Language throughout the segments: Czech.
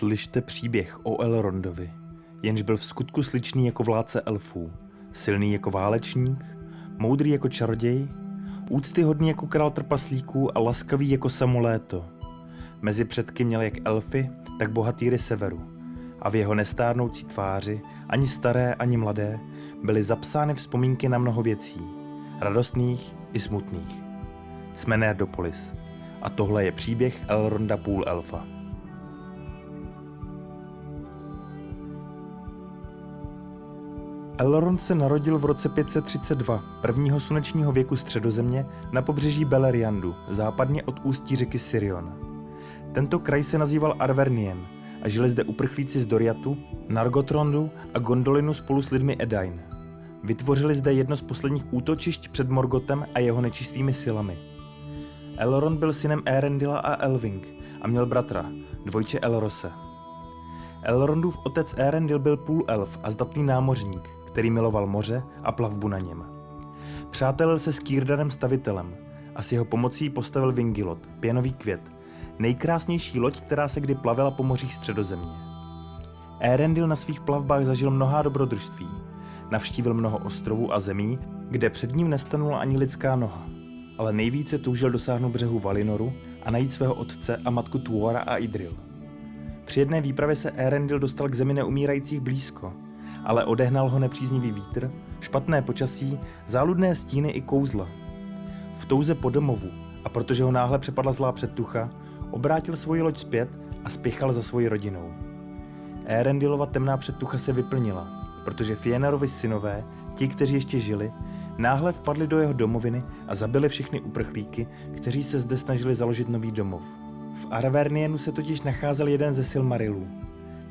Slyšte příběh o Elrondovi, jenž byl v skutku sličný jako vládce elfů, silný jako válečník, moudrý jako čaroděj, úctyhodný jako král trpaslíků a laskavý jako samoléto. Mezi předky měl jak elfy, tak bohatýry severu. A v jeho nestárnoucí tváři, ani staré, ani mladé, byly zapsány vzpomínky na mnoho věcí, radostných i smutných. Jsme Nerdopolis a tohle je příběh Elronda Půl Elfa. Elrond se narodil v roce 532, prvního slunečního věku středozemě, na pobřeží Beleriandu, západně od ústí řeky Sirion. Tento kraj se nazýval Arvernien a žili zde uprchlíci z Doriatu, Nargotrondu a Gondolinu spolu s lidmi Edain. Vytvořili zde jedno z posledních útočišť před Morgotem a jeho nečistými silami. Elrond byl synem Erendila a Elving a měl bratra, dvojče Elrose. Elrondův otec Erendil byl půl elf a zdatný námořník, který miloval moře a plavbu na něm. Přátelil se s Kýrdanem stavitelem a s jeho pomocí postavil Vingilot, pěnový květ, nejkrásnější loď, která se kdy plavila po mořích středozemě. Erendil na svých plavbách zažil mnohá dobrodružství. Navštívil mnoho ostrovů a zemí, kde před ním nestanula ani lidská noha. Ale nejvíce toužil dosáhnout břehu Valinoru a najít svého otce a matku Tuora a Idril. Při jedné výpravě se Erendil dostal k zemi neumírajících blízko – ale odehnal ho nepříznivý vítr, špatné počasí, záludné stíny i kouzla. V touze po domovu a protože ho náhle přepadla zlá předtucha, obrátil svoji loď zpět a spěchal za svojí rodinou. Erendilova temná předtucha se vyplnila, protože Fienarovi synové, ti, kteří ještě žili, náhle vpadli do jeho domoviny a zabili všechny uprchlíky, kteří se zde snažili založit nový domov. V Arvernienu se totiž nacházel jeden ze Silmarilů,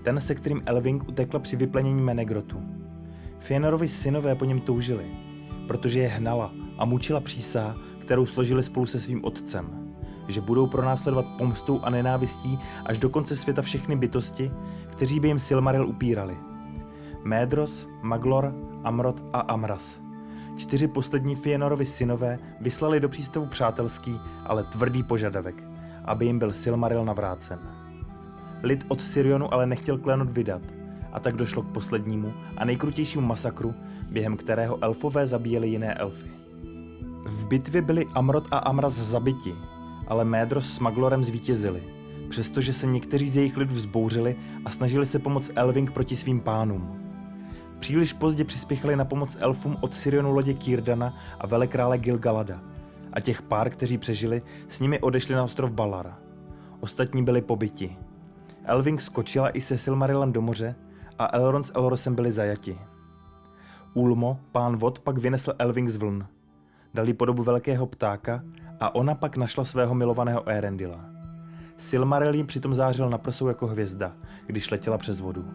ten, se kterým Elving utekla při vyplenění Menegrotu. Fëanorovi synové po něm toužili, protože je hnala a mučila přísá, kterou složili spolu se svým otcem, že budou pronásledovat pomstou a nenávistí až do konce světa všechny bytosti, kteří by jim Silmaril upírali. Médros, Maglor, Amrot a Amras. Čtyři poslední Fëanorovi synové vyslali do přístavu přátelský, ale tvrdý požadavek, aby jim byl Silmaril navrácen. Lid od Sirionu ale nechtěl klenot vydat a tak došlo k poslednímu a nejkrutějšímu masakru, během kterého elfové zabíjeli jiné elfy. V bitvě byli Amrot a Amras zabiti, ale Médros s Maglorem zvítězili, přestože se někteří z jejich lidů vzbouřili a snažili se pomoct Elving proti svým pánům. Příliš pozdě přispěchali na pomoc elfům od Sirionu lodě Kirdana a velekrále Gilgalada a těch pár, kteří přežili, s nimi odešli na ostrov Balara. Ostatní byli pobiti. Elving skočila i se Silmarilem do moře a Elrond s Elrosem byli zajati. Ulmo, pán vod, pak vynesl Elving z vln. Dali podobu velkého ptáka a ona pak našla svého milovaného Erendila. Silmaril jim přitom zářil na prsou jako hvězda, když letěla přes vodu.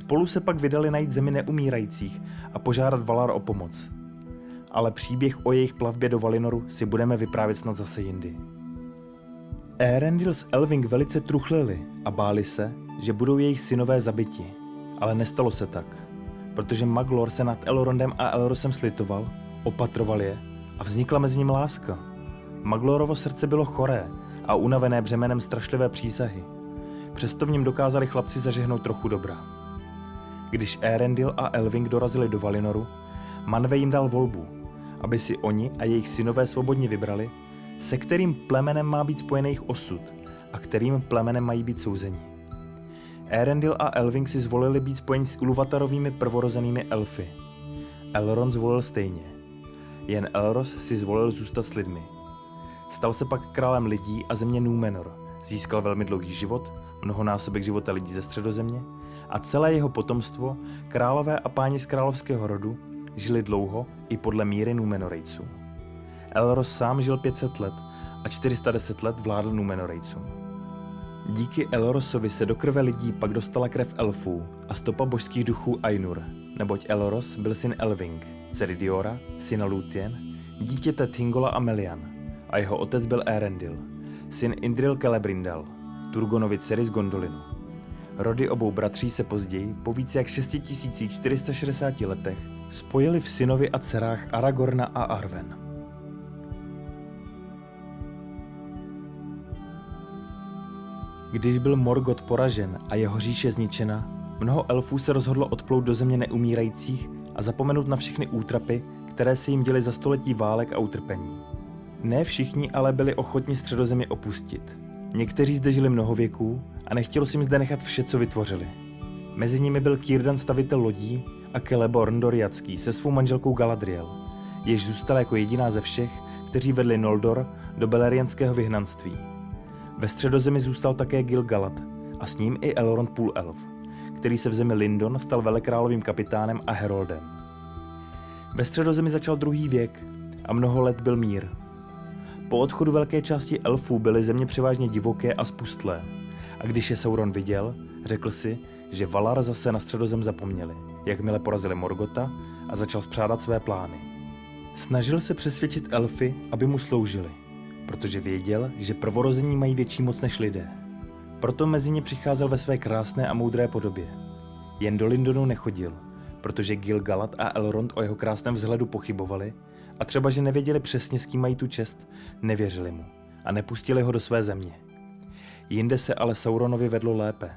Spolu se pak vydali najít zemi neumírajících a požádat Valar o pomoc. Ale příběh o jejich plavbě do Valinoru si budeme vyprávět snad zase jindy. Erendil s Elving velice truchlili a báli se, že budou jejich synové zabiti. Ale nestalo se tak, protože Maglor se nad Elrondem a Elrosem slitoval, opatroval je a vznikla mezi ním láska. Maglorovo srdce bylo choré a unavené břemenem strašlivé přísahy. Přesto v něm dokázali chlapci zažehnout trochu dobra. Když Erendil a Elving dorazili do Valinoru, Manve jim dal volbu, aby si oni a jejich synové svobodně vybrali, se kterým plemenem má být spojený jejich osud a kterým plemenem mají být souzeni. Erendil a Elving si zvolili být spojeni s Iluvatarovými prvorozenými elfy. Elrond zvolil stejně. Jen Elros si zvolil zůstat s lidmi. Stal se pak králem lidí a země Númenor. Získal velmi dlouhý život, mnohonásobek života lidí ze středozemě a celé jeho potomstvo, králové a páni z královského rodu, žili dlouho i podle míry Númenorejců. Elros sám žil 500 let a 410 let vládl Numenorejcům. Díky Elrosovi se do krve lidí pak dostala krev elfů a stopa božských duchů Ainur, neboť Elros byl syn Elving, dcery Diora, syna Lúthien, dítěte Tingola a Melian, a jeho otec byl Erendil, syn Indril Celebrindal, Turgonovi dcery z Gondolinu. Rody obou bratří se později, po více jak 6460 letech, spojili v synovi a dcerách Aragorna a Arwen. Když byl Morgoth poražen a jeho říše zničena, mnoho elfů se rozhodlo odplout do země neumírajících a zapomenout na všechny útrapy, které se jim děly za století válek a utrpení. Ne všichni ale byli ochotni středozemi opustit. Někteří zde žili mnoho věků a nechtělo si jim zde nechat vše, co vytvořili. Mezi nimi byl Kírdan stavitel lodí a Celeborn Doriacký se svou manželkou Galadriel, jež zůstala jako jediná ze všech, kteří vedli Noldor do belerianského vyhnanství. Ve středozemi zůstal také Gil-galad a s ním i Elrond Půl-elf, který se v zemi Lindon stal velekrálovým kapitánem a heroldem. Ve středozemi začal druhý věk a mnoho let byl mír. Po odchodu velké části elfů byly země převážně divoké a spustlé. A když je Sauron viděl, řekl si, že Valar zase na středozem zapomněli, jakmile porazili Morgota a začal spřádat své plány. Snažil se přesvědčit elfy, aby mu sloužili, protože věděl, že prvorození mají větší moc než lidé. Proto mezi ně přicházel ve své krásné a moudré podobě. Jen do Lindonu nechodil, protože Gil-galad a Elrond o jeho krásném vzhledu pochybovali a třeba, že nevěděli přesně, s kým mají tu čest, nevěřili mu a nepustili ho do své země. Jinde se ale Sauronovi vedlo lépe.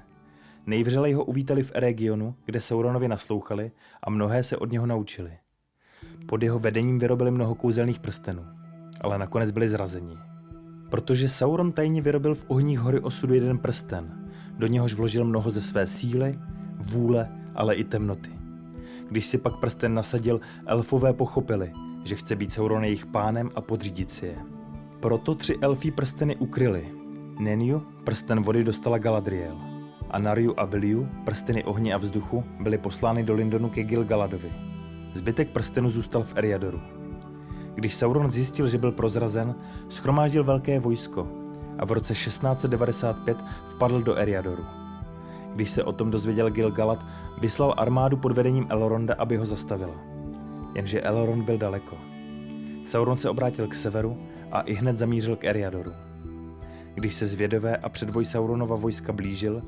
Nejvřelej ho uvítali v Eregionu, kde Sauronovi naslouchali a mnohé se od něho naučili. Pod jeho vedením vyrobili mnoho kouzelných prstenů, ale nakonec byli zrazeni. Protože Sauron tajně vyrobil v ohních hory osudu jeden prsten, do něhož vložil mnoho ze své síly, vůle, ale i temnoty. Když si pak prsten nasadil, elfové pochopili, že chce být Sauron jejich pánem a podřídit si je. Proto tři elfí prsteny ukryli. Neniu, prsten vody dostala Galadriel. A Nariu a Viliu, prsteny ohně a vzduchu, byly poslány do Lindonu ke Gil-galadovi. Zbytek prstenu zůstal v Eriadoru. Když Sauron zjistil, že byl prozrazen, schromáždil velké vojsko a v roce 1695 vpadl do Eriadoru. Když se o tom dozvěděl Gil-galad, vyslal armádu pod vedením Elronda, aby ho zastavila. Jenže Elrond byl daleko. Sauron se obrátil k severu a i hned zamířil k Eriadoru. Když se zvědové a předvoj Sauronova vojska blížil,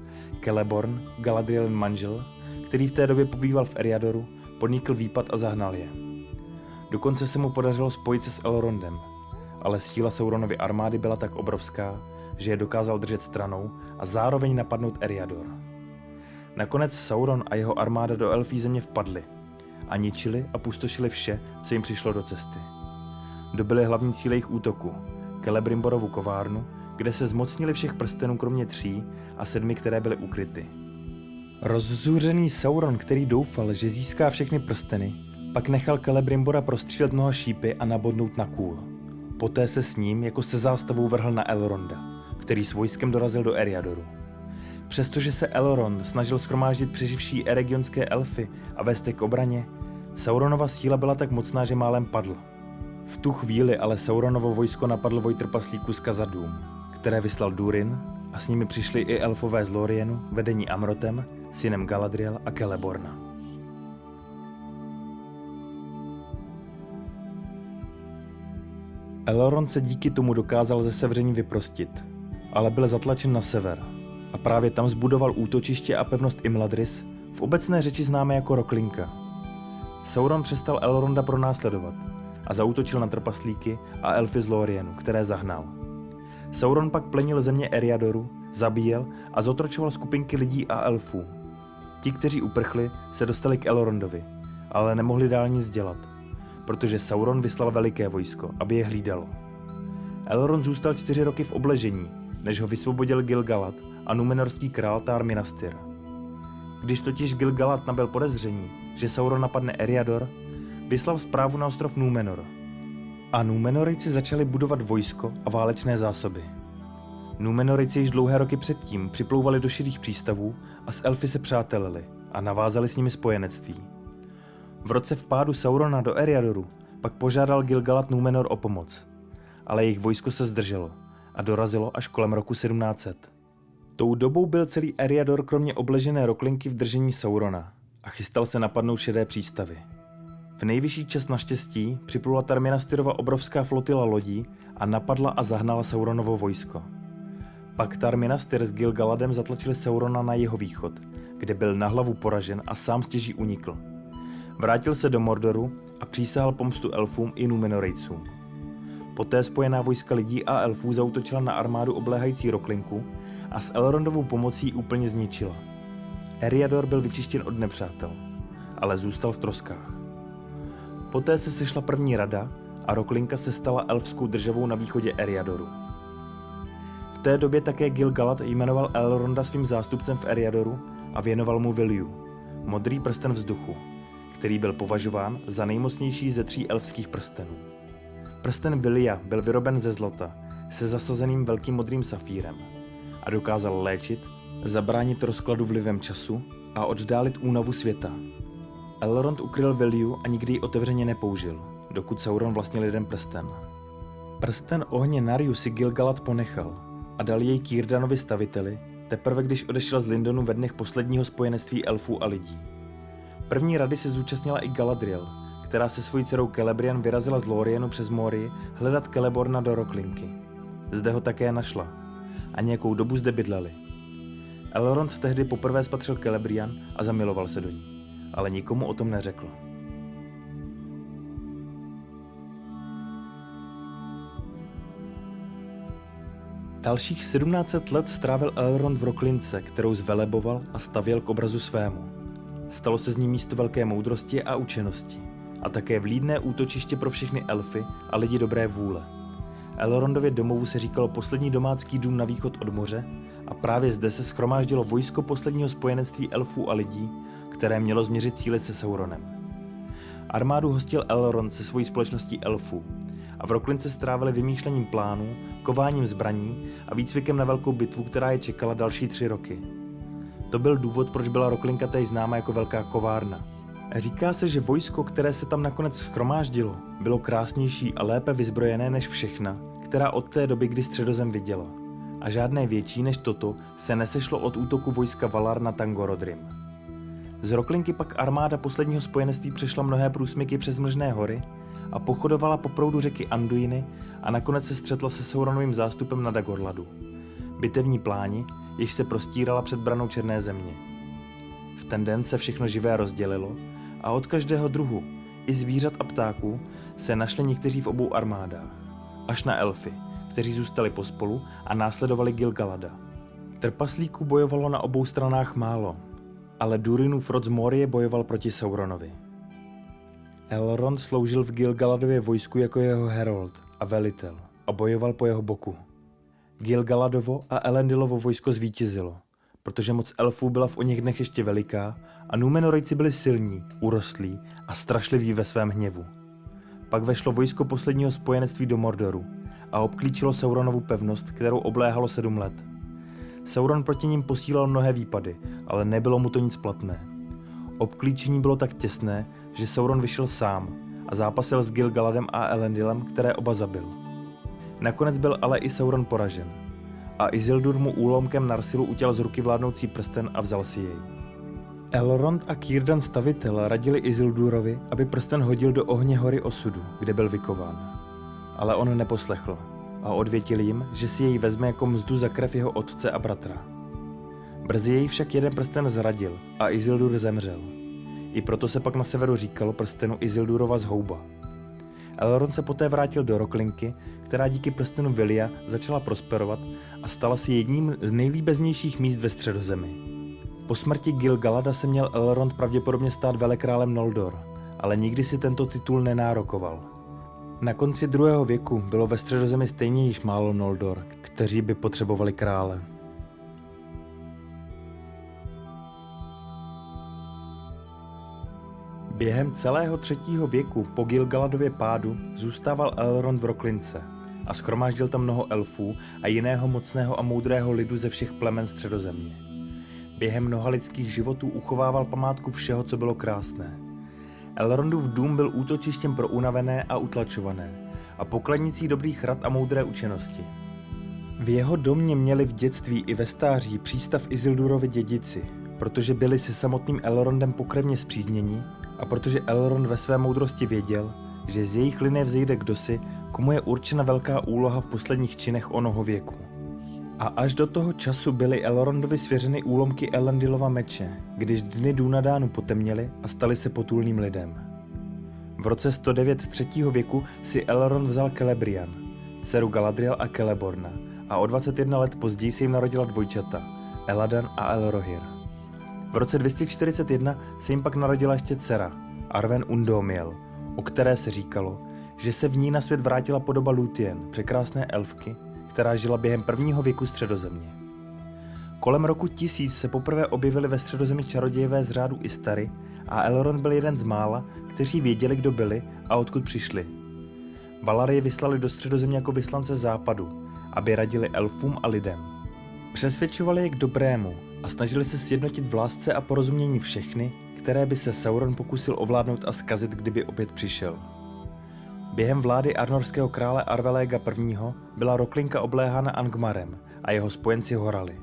Celeborn, Galadrielin manžel, který v té době pobýval v Eriadoru, podnikl výpad a zahnal je. Dokonce se mu podařilo spojit se s Elrondem, ale síla Sauronovy armády byla tak obrovská, že je dokázal držet stranou a zároveň napadnout Eriador. Nakonec Sauron a jeho armáda do Elfí země vpadli a ničili a pustošili vše, co jim přišlo do cesty. Dobili hlavní cíle jejich útoku, Celebrimborovu kovárnu, kde se zmocnili všech prstenů kromě tří a sedmi, které byly ukryty. Rozzuřený Sauron, který doufal, že získá všechny prsteny, pak nechal Celebrimbora prostřílet mnoha šípy a nabodnout na kůl. Poté se s ním jako se zástavou vrhl na Elronda, který s vojskem dorazil do Eriadoru. Přestože se Elrond snažil schromáždit přeživší eregionské elfy a vést k obraně, Sauronova síla byla tak mocná, že málem padl. V tu chvíli ale Sauronovo vojsko napadlo vojtrpaslíku z Kazadům, které vyslal Durin a s nimi přišli i elfové z Lorienu, vedení Amrotem, synem Galadriel a Celeborna. Elrond se díky tomu dokázal ze sevření vyprostit, ale byl zatlačen na sever a právě tam zbudoval útočiště a pevnost Imladris, v obecné řeči známé jako Roklinka. Sauron přestal Elronda pronásledovat a zautočil na trpaslíky a elfy z Lorienu, které zahnal. Sauron pak plenil země Eriadoru, zabíjel a zotročoval skupinky lidí a elfů. Ti, kteří uprchli, se dostali k Elrondovi, ale nemohli dál nic dělat, protože Sauron vyslal veliké vojsko, aby je hlídalo. Elrond zůstal čtyři roky v obležení, než ho vysvobodil Gil-galad a numenorský král Tar Minastir. Když totiž Gil-galad nabil podezření, že Sauron napadne Eriador, vyslal zprávu na ostrov Númenor. A Númenorici začali budovat vojsko a válečné zásoby. Númenorici již dlouhé roky předtím připlouvali do širých přístavů a s elfy se přátelili a navázali s nimi spojenectví. V roce vpádu Saurona do Eriadoru pak požádal Gilgalad Númenor o pomoc, ale jejich vojsko se zdrželo a dorazilo až kolem roku 1700. Tou dobou byl celý Eriador kromě obležené roklinky v držení Saurona a chystal se napadnout šedé přístavy. V nejvyšší čas naštěstí připlula Tarminastyrova obrovská flotila lodí a napadla a zahnala Sauronovo vojsko. Pak Tarminastyr s Gilgaladem zatlačili Saurona na jeho východ, kde byl na hlavu poražen a sám stěží unikl. Vrátil se do Mordoru a přísahal pomstu elfům i Numenorejcům. Poté spojená vojska lidí a elfů zautočila na armádu obléhající Roklinku a s Elrondovou pomocí úplně zničila. Eriador byl vyčištěn od nepřátel, ale zůstal v troskách. Poté se sešla první rada a Roklinka se stala elfskou državou na východě Eriadoru. V té době také Gil-galad jmenoval Elronda svým zástupcem v Eriadoru a věnoval mu Viliu, modrý prsten vzduchu, který byl považován za nejmocnější ze tří elfských prstenů. Prsten Vilia byl vyroben ze zlata se zasazeným velkým modrým safírem a dokázal léčit, zabránit rozkladu vlivem času a oddálit únavu světa. Elrond ukryl Viliu a nikdy ji otevřeně nepoužil, dokud Sauron vlastnil jeden prsten. Prsten ohně Nariu si Gilgalad ponechal a dal jej Kirdanovi staviteli, teprve když odešel z Lindonu ve dnech posledního spojenectví elfů a lidí. První rady se zúčastnila i Galadriel, která se svojí dcerou Celebrian vyrazila z Lorienu přes Morii hledat Celeborna do Roklinky. Zde ho také našla a nějakou dobu zde bydleli. Elrond tehdy poprvé spatřil Celebrian a zamiloval se do ní, ale nikomu o tom neřekl. Dalších 17 let strávil Elrond v Roklince, kterou zveleboval a stavěl k obrazu svému. Stalo se z ní místo velké moudrosti a učenosti a také vlídné útočiště pro všechny elfy a lidi dobré vůle. Elrondově domovu se říkalo poslední domácký dům na východ od moře a právě zde se schromáždilo vojsko posledního spojenectví elfů a lidí, které mělo změřit síly se Sauronem. Armádu hostil Elrond se svojí společností elfů a v Roklince strávili vymýšlením plánů, kováním zbraní a výcvikem na velkou bitvu, která je čekala další tři roky. To byl důvod, proč byla Roklinka též známa jako Velká kovárna. Říká se, že vojsko, které se tam nakonec schromáždilo, bylo krásnější a lépe vyzbrojené než všechna, která od té doby, kdy středozem viděla. A žádné větší než toto se nesešlo od útoku vojska Valar na Tangorodrim. Z Roklinky pak armáda posledního spojenství přešla mnohé průsmyky přes Mlžné hory a pochodovala po proudu řeky Anduiny a nakonec se střetla se Sauronovým zástupem na Dagorladu. Bitevní pláni, jež se prostírala před branou Černé země. V ten den se všechno živé rozdělilo a od každého druhu, i zvířat a ptáků, se našli někteří v obou armádách. Až na elfy, kteří zůstali pospolu a následovali Gilgalada. Trpaslíků bojovalo na obou stranách málo, ale Durinův rod z Morie bojoval proti Sauronovi. Elrond sloužil v Gilgaladově vojsku jako jeho herold a velitel a bojoval po jeho boku. Gilgaladovo a Elendilovo vojsko zvítězilo, protože moc elfů byla v o něch dnech ještě veliká a Númenorejci byli silní, urostlí a strašliví ve svém hněvu. Pak vešlo vojsko posledního spojenectví do Mordoru a obklíčilo Sauronovu pevnost, kterou obléhalo sedm let. Sauron proti ním posílal mnohé výpady, ale nebylo mu to nic platné. Obklíčení bylo tak těsné, že Sauron vyšel sám a zápasil s Gilgaladem a Elendilem, které oba zabil. Nakonec byl ale i Sauron poražen a Isildur mu úlomkem Narsilu utěl z ruky vládnoucí prsten a vzal si jej. Elrond a Círdan stavitel radili Isildurovi, aby prsten hodil do ohně hory osudu, kde byl vykován. Ale on neposlechl a odvětil jim, že si jej vezme jako mzdu za krev jeho otce a bratra. Brzy jej však jeden prsten zradil a Isildur zemřel. I proto se pak na severu říkalo prstenu Isildurova zhouba. Elrond se poté vrátil do Roklinky, která díky prstenu Vilia začala prosperovat a stala se jedním z nejlíbeznějších míst ve středozemi. Po smrti Gil-galada se měl Elrond pravděpodobně stát velekrálem Noldor, ale nikdy si tento titul nenárokoval. Na konci druhého věku bylo ve středozemi stejně již málo Noldor, kteří by potřebovali krále. Během celého třetího věku po Gilgaladově pádu zůstával Elrond v Roklince a schromáždil tam mnoho elfů a jiného mocného a moudrého lidu ze všech plemen středozemě. Během mnoha lidských životů uchovával památku všeho, co bylo krásné. Elrondův dům byl útočištěm pro unavené a utlačované a pokladnicí dobrých rad a moudré učenosti. V jeho domě měli v dětství i ve stáří přístav Isildurovi dědici, protože byli se samotným Elrondem pokrevně zpřízněni a protože Elrond ve své moudrosti věděl, že z jejich linie vzejde kdosi, komu je určena velká úloha v posledních činech onoho věku. A až do toho času byly Elrondovi svěřeny úlomky Elendilova meče, když dny Dunadánu potemněly a stali se potulným lidem. V roce 109 třetího věku si Elrond vzal Celebrian, dceru Galadriel a Celeborna a o 21 let později se jim narodila dvojčata, Eladan a Elrohir. V roce 241 se jim pak narodila ještě dcera, Arven Undomiel, o které se říkalo, že se v ní na svět vrátila podoba Lúthien, překrásné elfky, která žila během prvního věku středozemě. Kolem roku 1000 se poprvé objevili ve středozemi čarodějové z řádu Istary a Elrond byl jeden z mála, kteří věděli, kdo byli a odkud přišli. Valar je vyslali do středozemě jako vyslance západu, aby radili elfům a lidem. Přesvědčovali je k dobrému a snažili se sjednotit v lásce a porozumění všechny, které by se Sauron pokusil ovládnout a skazit, kdyby opět přišel. Během vlády arnorského krále Arveléga I. byla Roklinka obléhána Angmarem a jeho spojenci horali.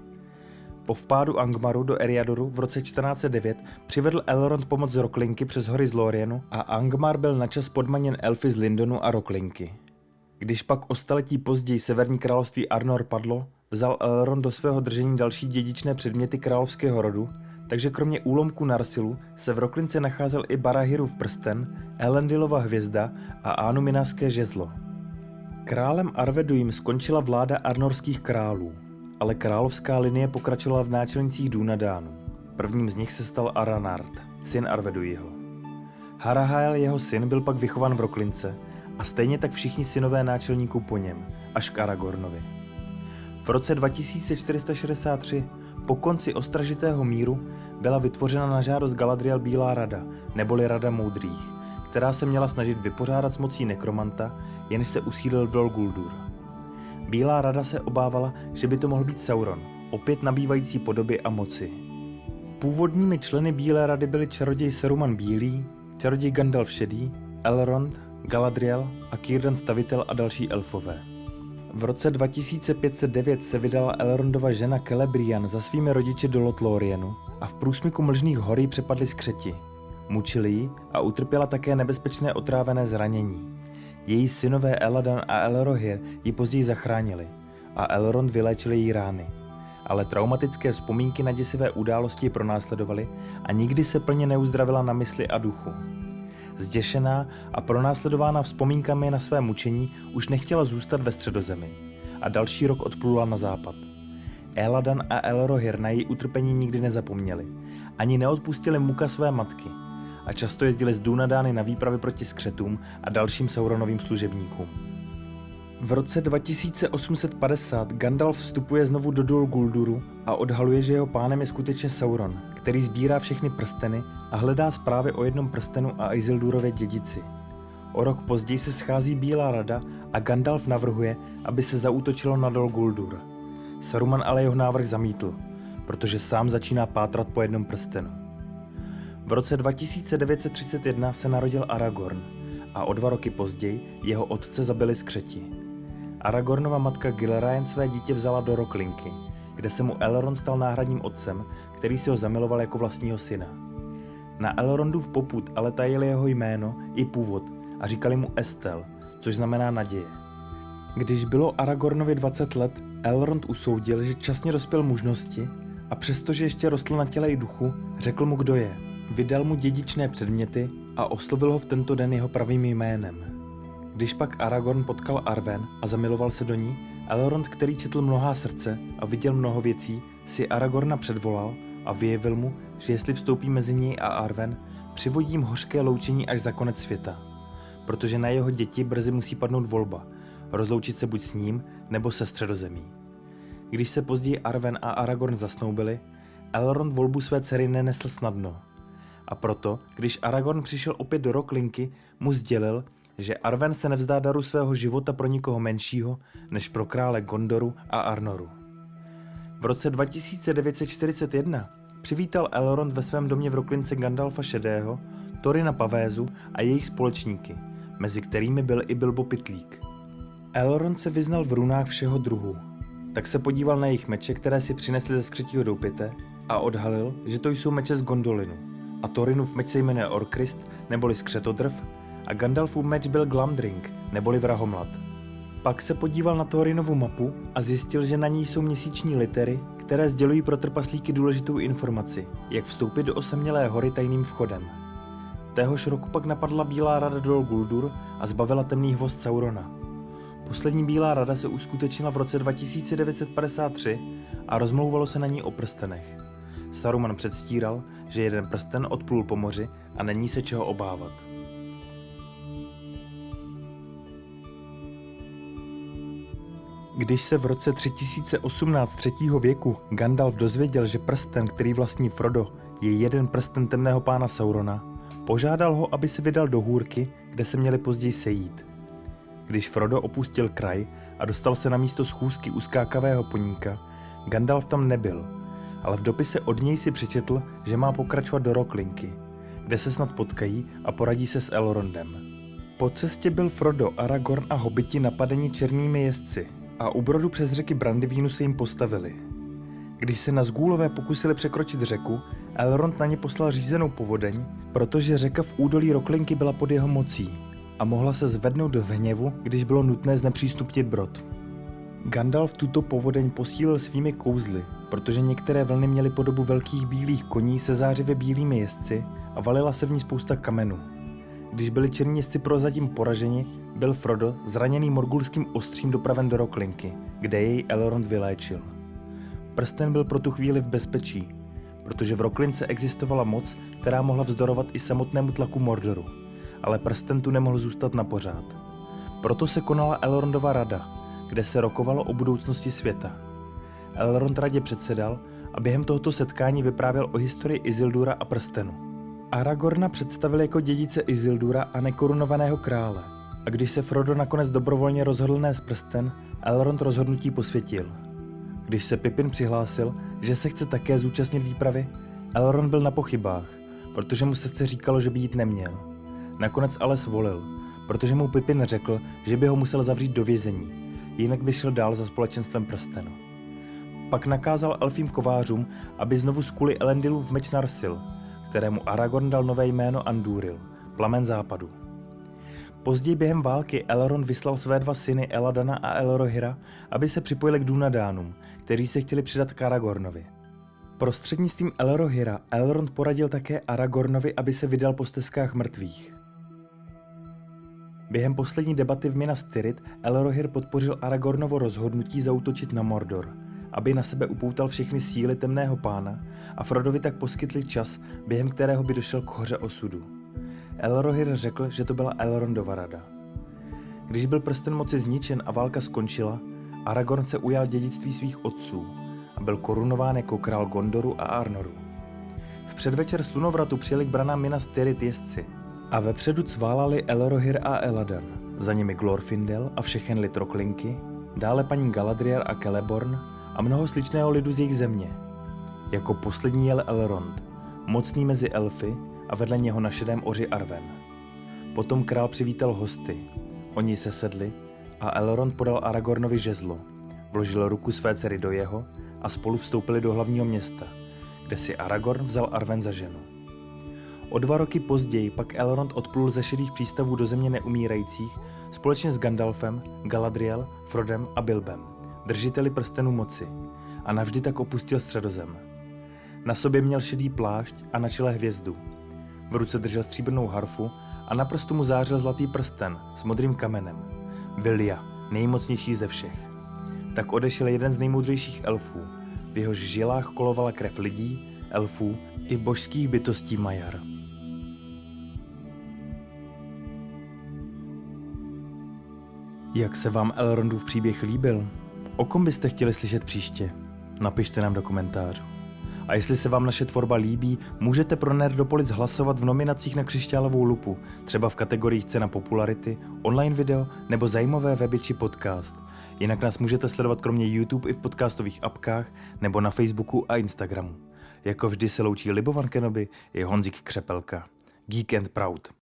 Po vpádu Angmaru do Eriadoru v roce 1409 přivedl Elrond pomoc z Roklinky přes hory z Lorienu a Angmar byl načas podmaněn elfy z Lindonu a Roklinky. Když pak o staletí později severní království Arnor padlo, vzal Elrond do svého držení další dědičné předměty královského rodu, takže kromě úlomku Narsilu se v Roklince nacházel i Barahirův prsten, Elendilova hvězda a Anuminaské žezlo. Králem Arveduim skončila vláda arnorských králů ale královská linie pokračovala v náčelnicích Dunadánu. Prvním z nich se stal Aranard, syn Arveduiho. Harahael, jeho syn, byl pak vychovan v Roklince a stejně tak všichni synové náčelníků po něm, až k Aragornovi. V roce 2463, po konci ostražitého míru, byla vytvořena na žádost Galadriel Bílá rada, neboli Rada moudrých, která se měla snažit vypořádat s mocí nekromanta, jenž se usídlil v Dol Guldur. Bílá rada se obávala, že by to mohl být Sauron, opět nabývající podoby a moci. Původními členy Bílé rady byli čaroděj Saruman Bílý, čaroděj Gandalf Šedý, Elrond, Galadriel a Círdan Stavitel a další elfové. V roce 2509 se vydala Elrondova žena Celebrian za svými rodiči do Lothlorienu a v průsmyku mlžných horí přepadli skřeti. Mučili ji a utrpěla také nebezpečné otrávené zranění. Její synové Eladan a Elrohir ji později zachránili a Elrond vyléčil její rány. Ale traumatické vzpomínky na děsivé události pronásledovaly a nikdy se plně neuzdravila na mysli a duchu. Zděšená a pronásledována vzpomínkami na své mučení už nechtěla zůstat ve středozemi a další rok odplula na západ. Eladan a Elrohir na její utrpení nikdy nezapomněli, ani neodpustili muka své matky – a často jezdili z Dunadány na výpravy proti skřetům a dalším Sauronovým služebníkům. V roce 2850 Gandalf vstupuje znovu do Dol Gulduru a odhaluje, že jeho pánem je skutečně Sauron, který sbírá všechny prsteny a hledá zprávy o jednom prstenu a Isildurově dědici. O rok později se schází Bílá rada a Gandalf navrhuje, aby se zaútočilo na Dol Guldur. Saruman ale jeho návrh zamítl, protože sám začíná pátrat po jednom prstenu. V roce 2931 se narodil Aragorn a o dva roky později jeho otce zabili skřeti. Aragornova matka Gilraen své dítě vzala do Roklinky, kde se mu Elrond stal náhradním otcem, který si ho zamiloval jako vlastního syna. Na Elrondův poput ale tajili jeho jméno i původ a říkali mu Estel, což znamená naděje. Když bylo Aragornovi 20 let, Elrond usoudil, že časně dospěl mužnosti a přestože ještě rostl na těle i duchu, řekl mu, kdo je – Vydal mu dědičné předměty a oslovil ho v tento den jeho pravým jménem. Když pak Aragorn potkal Arwen a zamiloval se do ní, Elrond, který četl mnohá srdce a viděl mnoho věcí, si Aragorna předvolal a vyjevil mu, že jestli vstoupí mezi něj a Arwen, přivodí jim hořké loučení až za konec světa. Protože na jeho děti brzy musí padnout volba, rozloučit se buď s ním, nebo se středozemí. Když se později Arwen a Aragorn zasnoubili, Elrond volbu své dcery nenesl snadno – a proto, když Aragorn přišel opět do Roklinky, mu sdělil, že Arwen se nevzdá daru svého života pro nikoho menšího, než pro krále Gondoru a Arnoru. V roce 2941 přivítal Elrond ve svém domě v Roklince Gandalfa Šedého, Torina Pavézu a jejich společníky, mezi kterými byl i Bilbo Pitlík. Elrond se vyznal v runách všeho druhu, tak se podíval na jejich meče, které si přinesli ze skřetího doupěte a odhalil, že to jsou meče z Gondolinu a Thorinův meč se jmenuje Orkrist neboli skřetodrv a Gandalfův meč byl Glamdring neboli vrahomlat. Pak se podíval na Thorinovu mapu a zjistil, že na ní jsou měsíční litery, které sdělují pro trpaslíky důležitou informaci, jak vstoupit do osamělé hory tajným vchodem. Téhož roku pak napadla Bílá rada Dol Guldur a zbavila temný hvost Saurona. Poslední Bílá rada se uskutečnila v roce 2953 a rozmlouvalo se na ní o prstenech. Saruman předstíral, že jeden prsten odplul po moři a není se čeho obávat. Když se v roce 3018 třetího věku Gandalf dozvěděl, že prsten, který vlastní Frodo, je jeden prsten temného pána Saurona, požádal ho, aby se vydal do hůrky, kde se měli později sejít. Když Frodo opustil kraj a dostal se na místo schůzky uskákavého poníka, Gandalf tam nebyl, ale v dopise od něj si přečetl, že má pokračovat do Roklinky, kde se snad potkají a poradí se s Elrondem. Po cestě byl Frodo, Aragorn a hobiti napadeni černými jezdci a u brodu přes řeky Brandyvínu se jim postavili. Když se na zgůlové pokusili překročit řeku, Elrond na ně poslal řízenou povodeň, protože řeka v údolí Roklinky byla pod jeho mocí a mohla se zvednout v hněvu, když bylo nutné znepřístupnit brod. Gandalf tuto povodeň posílil svými kouzly, protože některé vlny měly podobu velkých bílých koní se zářivě bílými jezdci a valila se v ní spousta kamenů. Když byli černí jezdci prozatím poraženi, byl Frodo zraněný morgulským ostřím dopraven do Roklinky, kde jej Elrond vyléčil. Prsten byl pro tu chvíli v bezpečí, protože v Roklince existovala moc, která mohla vzdorovat i samotnému tlaku Mordoru, ale prsten tu nemohl zůstat na pořád. Proto se konala Elrondova rada, kde se rokovalo o budoucnosti světa. Elrond radě předsedal a během tohoto setkání vyprávěl o historii Isildura a prstenu. Aragorna představil jako dědice Isildura a nekorunovaného krále. A když se Frodo nakonec dobrovolně rozhodl nést prsten, Elrond rozhodnutí posvětil. Když se Pippin přihlásil, že se chce také zúčastnit výpravy, Elrond byl na pochybách, protože mu srdce říkalo, že by jít neměl. Nakonec ale svolil, protože mu Pippin řekl, že by ho musel zavřít do vězení, jinak by šel dál za společenstvem prstenu. Pak nakázal elfím kovářům, aby znovu skuli Elendilův meč Narsil, kterému Aragorn dal nové jméno Andúril, plamen západu. Později během války Elrond vyslal své dva syny Eladana a Elrohira, aby se připojili k Dúnadánům, kteří se chtěli přidat k Aragornovi. Prostřednictvím Elrohira Elrond poradil také Aragornovi, aby se vydal po stezkách mrtvých. Během poslední debaty v Minas Tirith Elrohir podpořil Aragornovo rozhodnutí zautočit na Mordor, aby na sebe upoutal všechny síly temného pána a Frodovi tak poskytli čas, během kterého by došel k hoře osudu. Elrohir řekl, že to byla Elrondova rada. Když byl prsten moci zničen a válka skončila, Aragorn se ujal dědictví svých otců a byl korunován jako král Gondoru a Arnoru. V předvečer slunovratu přijeli k branám Minas Tirith jezdci – a vepředu cválali Elrohir a Eladan, za nimi Glorfindel a všechen lid Roklinky, dále paní Galadriel a Celeborn a mnoho sličného lidu z jejich země. Jako poslední jel Elrond, mocný mezi elfy a vedle něho na šedém oři Arven. Potom král přivítal hosty, oni se sedli a Elrond podal Aragornovi žezlo, vložil ruku své dcery do jeho a spolu vstoupili do hlavního města, kde si Aragorn vzal Arven za ženu. O dva roky později pak Elrond odplul ze šedých přístavů do země neumírajících společně s Gandalfem, Galadriel, Frodem a Bilbem, držiteli prstenu moci, a navždy tak opustil středozem. Na sobě měl šedý plášť a na čele hvězdu. V ruce držel stříbrnou harfu a na prstu mu zářil zlatý prsten s modrým kamenem. Vilja, nejmocnější ze všech. Tak odešel jeden z nejmoudřejších elfů. V jehož žilách kolovala krev lidí, elfů i božských bytostí Majar. Jak se vám Elrondův příběh líbil? O kom byste chtěli slyšet příště? Napište nám do komentářů. A jestli se vám naše tvorba líbí, můžete pro Nerdopolis hlasovat v nominacích na křišťálovou lupu, třeba v kategoriích cena popularity, online video nebo zajímavé weby či podcast. Jinak nás můžete sledovat kromě YouTube i v podcastových apkách nebo na Facebooku a Instagramu. Jako vždy se loučí Libovan Kenobi i Honzik Křepelka. Geek and Proud.